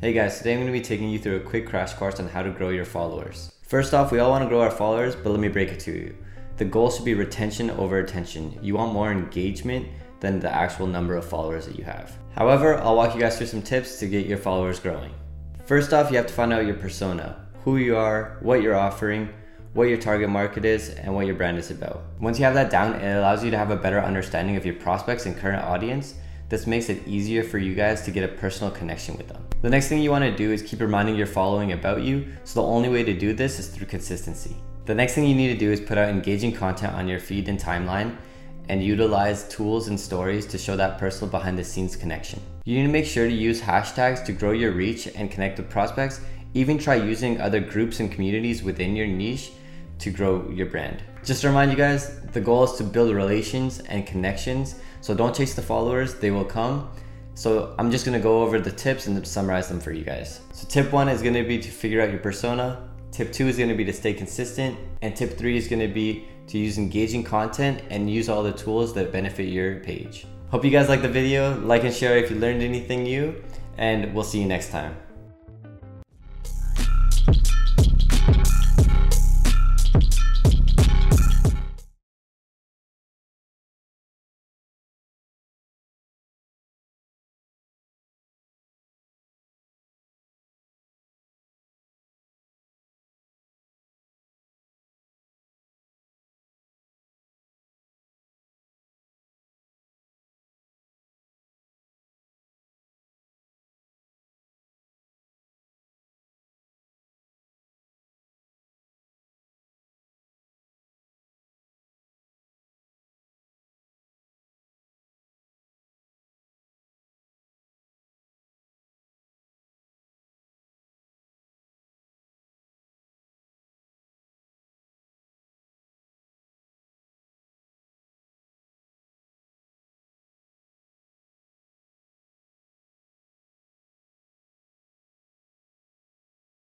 Hey guys, today I'm going to be taking you through a quick crash course on how to grow your followers. First off, we all want to grow our followers, but let me break it to you. The goal should be retention over attention. You want more engagement than the actual number of followers that you have. However, I'll walk you guys through some tips to get your followers growing. First off, you have to find out your persona, who you are, what you're offering, what your target market is, and what your brand is about. Once you have that down, it allows you to have a better understanding of your prospects and current audience. This makes it easier for you guys to get a personal connection with them. The next thing you want to do is keep reminding your following about you, so the only way to do this is through consistency. The next thing you need to do is put out engaging content on your feed and timeline and utilize tools and stories to show that personal behind the scenes connection. You need to make sure to use hashtags to grow your reach and connect with prospects. Even try using other groups and communities within your niche to grow your brand. Just to remind you guys, the goal is to build relations and connections. So don't chase the followers, they will come. So I'm just gonna go over the tips and summarize them for you guys. So tip one is gonna be to figure out your persona. Tip two is gonna be to stay consistent. And tip three is gonna be to use engaging content and use all the tools that benefit your page. Hope you guys like the video. Like and share if you learned anything new, and we'll see you next time.